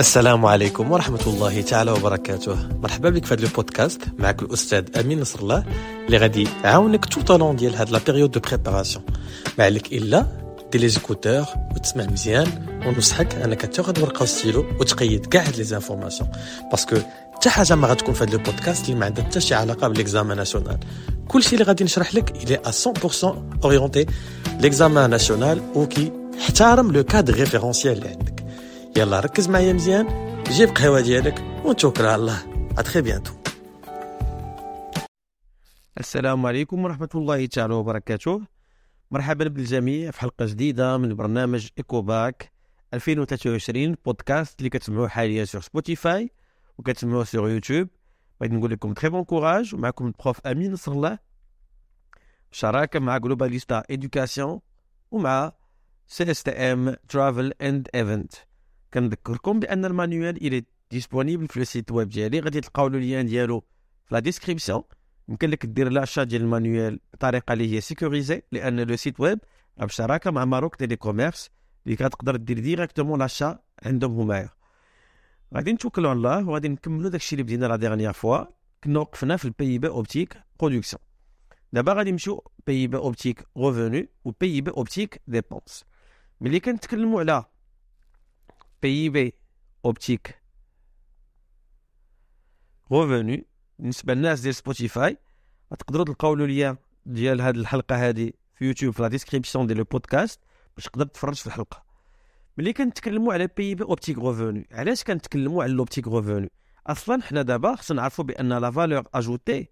السلام عليكم ورحمة الله تعالى وبركاته. مرحبا بك في هذا البودكاست معك الأستاذ أمين نصر الله اللي غادي يعاونك tout au long ديال هاد la période de préparation ما عليك إلا دير les écouteurs وتسمع مزيان ونصحك أنك تاخذ ورقه وستيلو وتقيد كاع هاد les informations parce que حتى حاجة ما غتكون في هذا البودكاست اللي ما عندها حتى شي علاقة ب l'examen national كلشي اللي غادي نشرح لك الي à 100% orienté l'examen national وكي احترم le cadre référentiel اللي عندك يلا ركز معايا مزيان. جيب قهوة ديالك ونتوكل على الله. à bientôt السلام عليكم ورحمة الله تعالى وبركاته. مرحبا بالجميع في حلقة جديدة من برنامج Eco Bac 2023 بودكاست اللي كتسمعوه حاليا sur Spotify وكتسمعوه sur YouTube بغيت نقول لكم très bon courage ومعكم ال prof أمين نصر الله. بشراكه مع Globalista Education ومع CSTM Travel and Event كنذكركم بأن ال manuel il est disponible في ال site web ديالي. غادي تلقاو ال lien ديالو في la description. يمكن لك دير l'achat ديال ال manuel بطريقة اللي هي sécurisée لأن le site web بشراكه مع Maroc Telecommerce اللي كتقدر دير directement l'achat عندهم هما. غادي نتوكلوا على الله وغادي نكملوا داكشي اللي بدينا la dernière fois كنا وقفنا في ال PIB optique production دابا غادي نمشيو PIB optique revenu و PIB optique dépense ملي كنتكلموا على PIB optique revenu بالنسبة للناس ديال Spotify تقدروا تلقاو lien ديال هذه الحلقة هذه في يوتيوب في la description ديال البودكاست باش تقدر تفرج في الحلقة. ملي كنتكلموا على PIB optique revenu علاش كنتكلموا على l'optique revenu أصلا حنا دابا خصنا نعرفوا بأن لا فالور اجوتي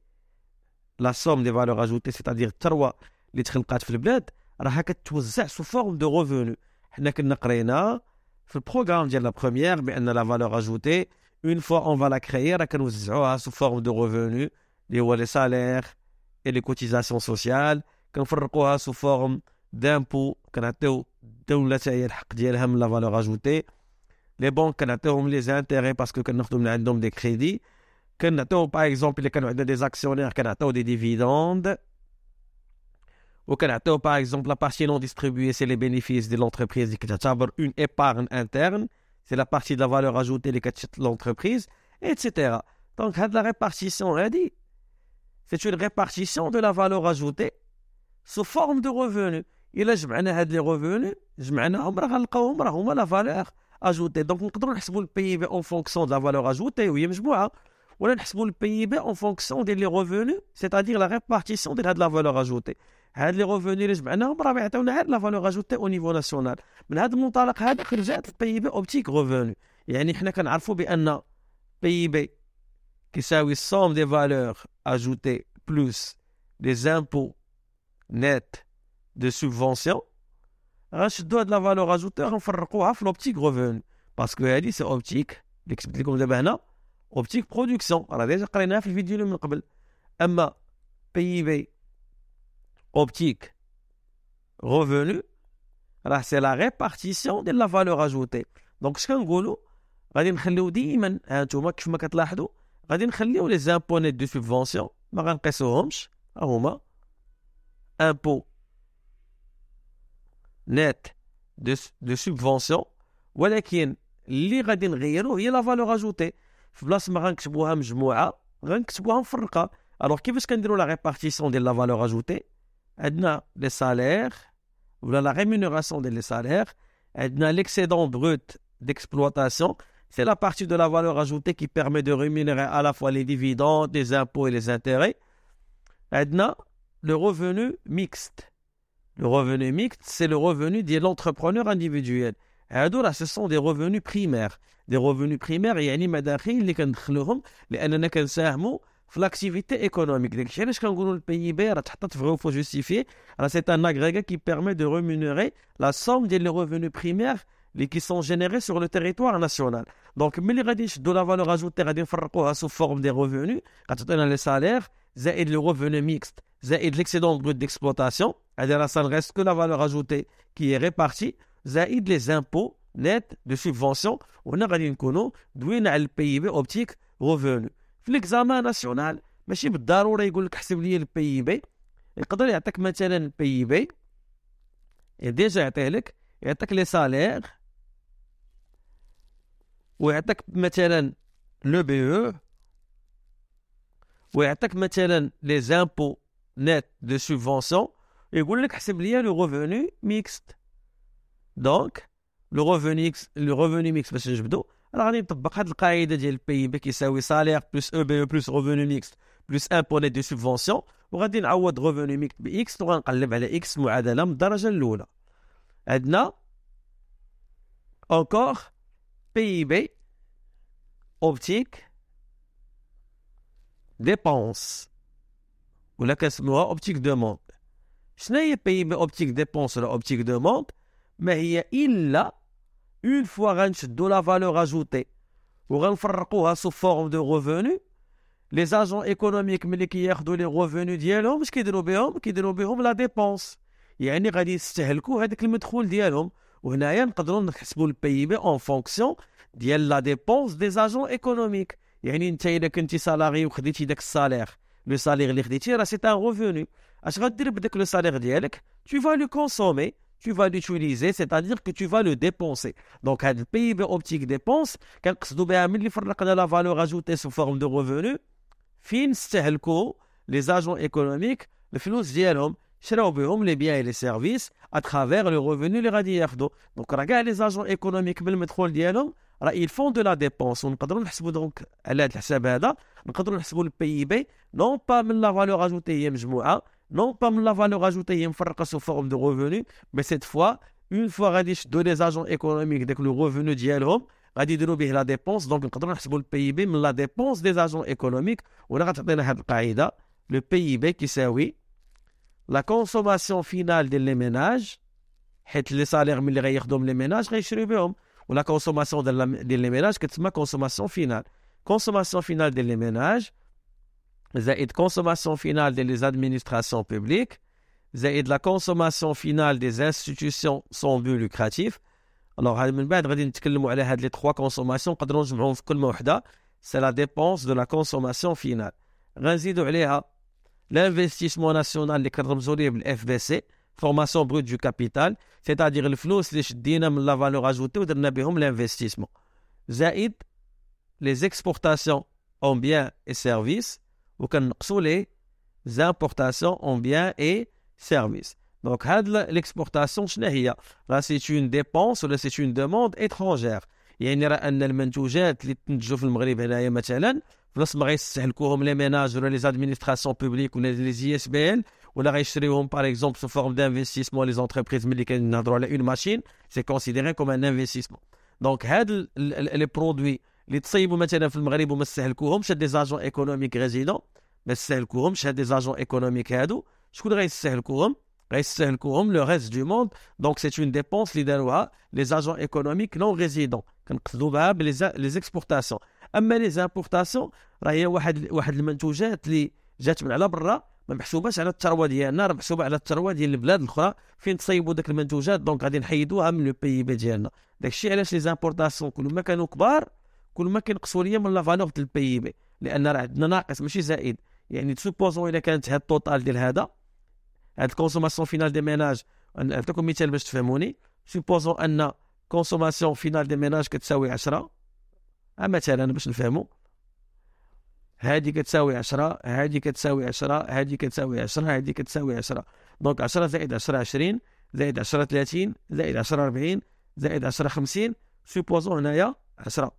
لا سوم دي فالور اجوتي سيتادير الثروة اللي تخلقات في البلاد راها كتوزع سو فورم دو ريفوني حنا كنا قرينا في البروغرام ديال لا بروميير بان لا فالور اجوتي اون فوا اون فا لا كريي راه كنوزعوها سو فورم دو ريفوني اللي هو لي سالير اي لي كوتيزاسيون سوسيال كنفرقوها سو فورم دامبو كنعطيو الدوله هي الحق ديالها من لا فالور اجوتي لي بونك كنعطيوهم لي زانتيغي باسكو كناخذو من عندهم دي كريدي كنعطيو باغ اكزومبل الا كانوا عندنا دي زاكسيونير كنعطيو دي ديفيدوند Au Canada, par exemple, la partie non distribuée, c'est les bénéfices de l'entreprise. Une épargne interne, c'est la partie de la valeur ajoutée de l'entreprise, etc. Donc, la répartition, hein, c'est une répartition de la valeur ajoutée sous forme de revenus. Il a les revenus, la valeur ajoutée. Donc, on peut le PIB en fonction de la valeur ajoutée, oui, je ou hein. on peut le PIB en fonction des revenus, c'est-à-dire la répartition de la valeur ajoutée. هاد لي ريفوني اللي جمعناهم راه يعطيونا غير لا فالور اجوتي أو نيفو ناسيونال. من هذا المنطلق هذا خرجت البي بي أوبتيك ريفوني يعني حنا كنعرفوا بأن بي بي كيساوي السوم دي فالور ajoutée plus les impôts nets de subventions. غنشدو هاد la valeur ajoutée غنفرقوها في l'optique revenu parce que هادي c'est optique. اللي كتبت لكم دابا هنا optique production. راه déjà قريناها في الفيديو اللي من قبل. أما PIB اوبتيك ريفوني راه سي لا ريبارتيسيون ديال لا فالور اجوتي دونك اش كنقولوا غادي نخليو ديما هانتوما كيف ما كتلاحظوا غادي نخليو لي زامبو نيت دو سوبفونسيون ما غنقيسوهمش ها هما امبو نت دو دو سوبفونسيون ولكن اللي غادي نغيرو هي لا فالور اجوتي في بلاصه ما غنكتبوها مجموعه غنكتبوها مفرقه الوغ كيفاش كنديرو لا ريبارتيسيون ديال لا فالور اجوتي عندنا لي سالير ولا لا ريمونيراسيون ديال لي سالير عندنا ليكسيدون بروت d'exploitation, c'est la partie de la valeur ajoutée qui permet de rémunérer à la fois les dividendes, les impôts et les intérêts. Maintenant, le revenu mixte. Le revenu mixte, c'est le revenu de l'entrepreneur individuel. هادو ce sont des revenus primaires des revenus primaires يعني مداخل اللي كندخلوهم لاننا كنساهموا في لاكتيفيتي ايكونوميك داكشي علاش كنقولوا البي بي راه تحطت في فو جوستيفي راه سي ان اغريغا كي بيرمي دو ريمونيري لا سوم ديال لي revenus primaires qui sont générés sur le territoire national. Donc, ملي غادي نشدو لا فالور اجوتي غادي نفرقوها sous forme des revenus غتعطينا لي سالير زائد le revenu mixte زائد l'excédent brut d'exploitation c'est-à-dire ça ne reste que la valeur ajoutée qui est répartie زائد les impôts nets de subvention وهنا غادي نكونوا دوينا على البي بي اوبتيك ريفوني في l'examen national ماشي بالضرورة يقول لك حسب لي ال PIB يقدر يعطيك مثلا ال PIB déjà يعطيه لك يعطيك les salaires ويعطيك مثلا le BE ou ويعطيك مثلا les impôts nets de subventions يقول لك حسب لي le revenu mixte. donc le revenu le revenu mixte باش نجبدو. راه غادي نطبق هاد القاعدة ديال ال PIB كيساوي salaires plus ou BE ou plus revenu mixte plus impôts nets de subventions وغادي نعوض revenu mixte ب x وغنقلب على x معادلة من الدرجة الأولى. عندنا encore PIB optique dépense. ولا كنسموها optique demande شنو هي PIB optique dépense ولا optique demande ما هي إلا اون فوا غنشدو لا فالور اجوتي وغنفرقوها سو فورم دو ريفوني لي زاجون ايكونوميك ملي كياخدو لي ريفوني ديالهم اش كيديروا بهم كيديروا بهم لا ديبونس يعني غادي يستهلكوا هذاك المدخول ديالهم وهنايا نقدروا نحسبوا البي بي اون فونكسيون ديال لا ديبونس دي زاجون ايكونوميك يعني انت اذا كنتي سالاري وخديتي داك السالير لو سالير اللي خديتي راه سي ان ريفوني اش غدير بداك لو سالير ديالك tu vas le consommer tu vas l'utiliser, c'est-à-dire que tu vas le dépenser. Donc, le PIB optique dépense, la valeur ajoutée sous forme de revenus, fin les agents économiques, le finance dialom, les biens et les services à travers le revenu les radiardo. Donc, regarde les agents économiques, le métro dialom, ils font de la dépense. On peut donc donc hein. le PIB, non pas la valeur ajoutée, hein non pas la valeur ajoutée, il y sous forme de revenu, mais cette fois, une fois radish de les agents économiques dès que le revenu d'Yelhom, radish de la dépense, donc on a le PIB, mais la dépense des agents économiques, on a le PIB qui sert, oui, la consommation finale des ménages, les salaires mais les les ménages, ou la consommation des ménages, que c'est ma consommation finale. Consommation finale des ménages, سالير ملي غياخذهم لي ميناج غيشريو بهم ولا كونسوماسيون ديال لي ميناج كتسمى كونسوماسيون فينال كونسوماسيون فينال ديال لي ميناج زائد كونسوماسيون فينال ديال لي زادمينستراسيون بوبليك زائد لا كونسوماسيون فينال دي انستيتيوشن سون بو لوكراتيف الوغ هاد من بعد غادي نتكلموا على هاد لي تخوا كونسوماسيون نقدروا نجمعوهم في كلمه وحده سي لا ديبونس دو لا كونسوماسيون فينال غنزيدوا عليها l'investissement national اللي كنرمزوا ليه بالاف بي سي فورماسيون بروت دو كابيتال سيتادير الفلوس اللي شدينا من لا فالور اجوتي ودرنا بهم لانفستيسمون زائد لي زيكسبورتاسيون اون بيان اي سيرفيس وكنقصوا لي زامبورتاسيون اون بيان اي سيرفيس دونك هاد ليكسبورتاسيون شنو هي راه سي اون ديبونس ولا سي اون دوموند اترونجير يعني راه ان المنتوجات اللي تنتجوا في المغرب هنايا مثلا فلوس ما غيستهلكوهم لي ميناج ولا لي زادمينستراسيون بوبليك ولا لي زي اس بي ال ولا غيشريوهم باغ اكزومبل سو فورم دانفستيسمون لي زونتربريز ملي كنهضروا على اون ماشين سي كونسيديري كوم ان انفستيسمون دونك هاد لي برودوي اللي تصيبوا مثلا في المغرب وما استهلكوهمش هاد les agents économiques résidents ما استهلكوهمش هاد les agents économiques هادو. شكون غيستهلكوهم؟ غيستهلكوهم le reste du monde. donc c'est une dépense اللي داروها les agents économiques non-résidents كنقصدوا بها ب les exportations أما les importations راه هي واحد واحد المنتوجات اللي جات من على برا ما محسوباش على الثروة ديالنا راه محسوبة على الثروة ديال البلاد الأخرى. فين تصيبوا داك المنتوجات؟ donc غادي نحيدوها من le PIB ديالنا. داك الشيء علاش les importations كل ما كانوا كبار؟ كل ما كينقصوا ليا من la valeur ديال ال PIB لأن راه عندنا ناقص ماشي زائد. يعني ت supposons إلا كانت هاد ال total ديال هذا هاد ال consommation finale des ménages نعطيكم مثال باش تفهموني. supposons أن consommation finale des ménages كتساوي 10 مثلا باش نفهموا هذه كتساوي 10 هذه كتساوي 10 هذه كتساوي 10 هذه كتساوي 10 donc 10 زائد 10 20 زائد 10 30 زائد 10 40 زائد 10 50 supposons هنايا 10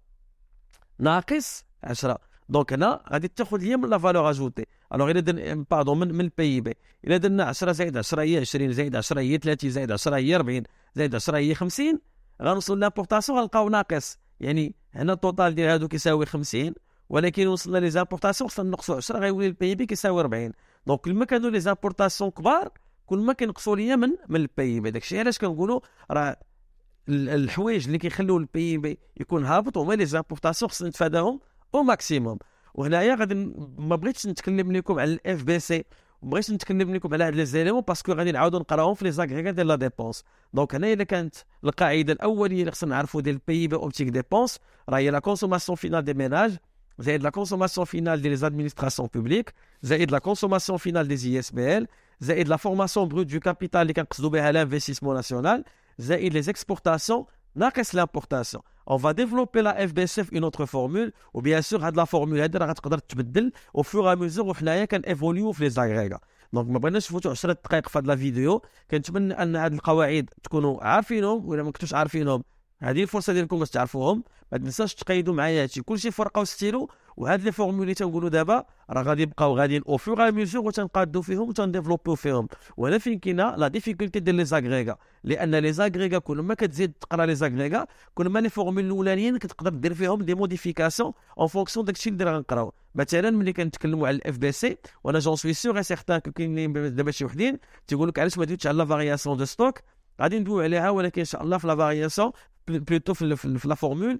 ناقص 10 donc هنا غادي تاخذ ليا من la valeur ajoutée. alors إلا درنا pardon من, من ال PIB. إلا درنا 10 زائد 10 هي 20 زائد 10 هي 30 زائد 10 هي 40 زائد 10 هي 50 غنوصلوا l'importation غنلقاو ناقص. يعني هنا ال total ديال هادو كيساوي 50 ولكن وصلنا les importations وصلنا نقصوا 10 غيولي ال PIB كيساوي 40 donc كل ما كانوا les importations كبار كل ما كينقصوا ليا من من ال PIB. داكشي علاش كنقولوا؟ راه الحوايج اللي كيخليو ال PIB يكون هابط هما les importations خصنا نتفاداهم au maximum وهنايا غادي ما بغيتش نتكلم لكم على ال FBC بغيت نتكلم لكم على هاد les éléments parce que غادي نعاودو نقراوهم في les agrégats ديال la dépense. donc هنا إلا كانت القاعدة الأولية اللي خصنا نعرفوا ديال ال PIB optique dépense راه هي la consommation finale des ménages زائد la consommation finale des les administrations publiques زائد la consommation finale des ISBL زائد la formation brute de capital اللي كنقصدوا بها l'investissement national زائد les exportations ناقص l'importation on va développer la FBC في une autre formule و bien sûr هاد la formule هادي راه غتقدر تبدل au fur et à mesure وحنايا كن évoluer يو في les agrégats donc ما بغيناش نفوتوا 10 دقائق في هاد la vidéo كنتمنى ان هاد القواعد تكونوا عارفينهم ولا ما كنتوش عارفينهم هذه الفرصه ديالكم باش تعرفوهم ما تنساش تقيدوا معايا هادشي كلشي فرقه وستيلو وهاد les formules اللي تنقولوا دابا راه غادي يبقاو غاديين au fur mesure وتنقادوا فيهم وتن développer يو فيهم. وهنا فين كاينة la difficulté ديال les agrégats. لأن les agrégats كل ما كتزيد تقرا les agrégats كل ما les formules الأولانيين كتقدر دير فيهم des modifications en fonction داكشي اللي غنقراو مثلا ملي كنتكلموا على ال FBC وأنا j'en suis sûr certains كاينين دابا شي وحدين تيقول لك علاش ما دويتش على la variation de stock غادي ندويو عليها ولكن إن شاء الله في la variation plutôt في la formule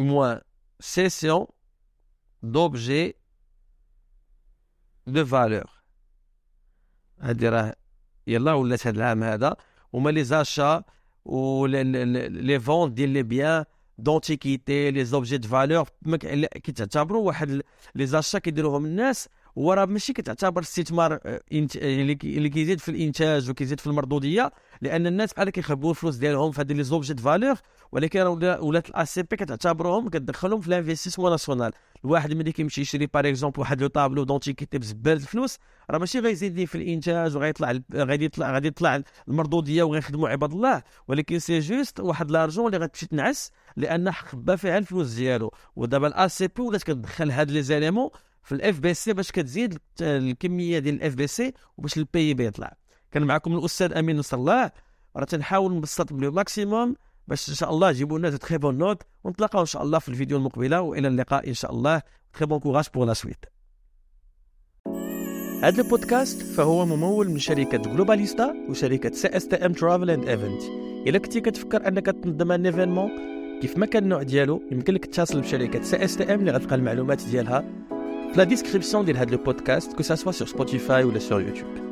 moins cession d'objets de valeur. هادي راه يلا ولات هاد العام هذا هما les achats و les ventes ديال les biens d'antiquité les objets de valeur كيتعتبروا واحد les achats كيديروهم الناس هو راه ماشي كتعتبر استثمار آه، اللي كيزيد في الإنتاج وكيزيد في المردودية لأن الناس بحال كيخبوا الفلوس ديالهم في هذه les objets de valeur ولكن ولات لا سي بي كتعتبرهم كتدخلهم في ال investissement national. الواحد ملي كيمشي يشري par exemple واحد لو tableau d'antiquité بزبال الفلوس راه ماشي غيزيد في الإنتاج وغيطلع غادي يطلع غادي يطلع المردودية وغيخدموا عباد الله ولكن c'est juste واحد l'argent اللي غتمشي تنعس لأن خبى فيها الفلوس ديالو. ودابا لا سي بي ولات كتدخل هاد les éléments في ال FBC باش كتزيد الكمية ديال ال FBC وباش ال PIB يطلع. كان معكم الأستاذ أمين نصر الله راه تنحاول نبسط le maximum باش إن شاء الله جيبوا لنا très bonnes notes ونتلاقاو إن شاء الله في الفيديو المقبلة وإلى اللقاء إن شاء الله. très bon courage pour la suite هذا البودكاست فهو ممول من شركة جلوباليستا وشركة CSTM Travel and Event إلا كنتي كتفكر أنك تنظم un événement كيف ما كان النوع ديالو يمكن لك تتصل بشركة CSTM اللي غتلقى المعلومات ديالها. La description de le podcast, que ce soit sur Spotify ou sur YouTube.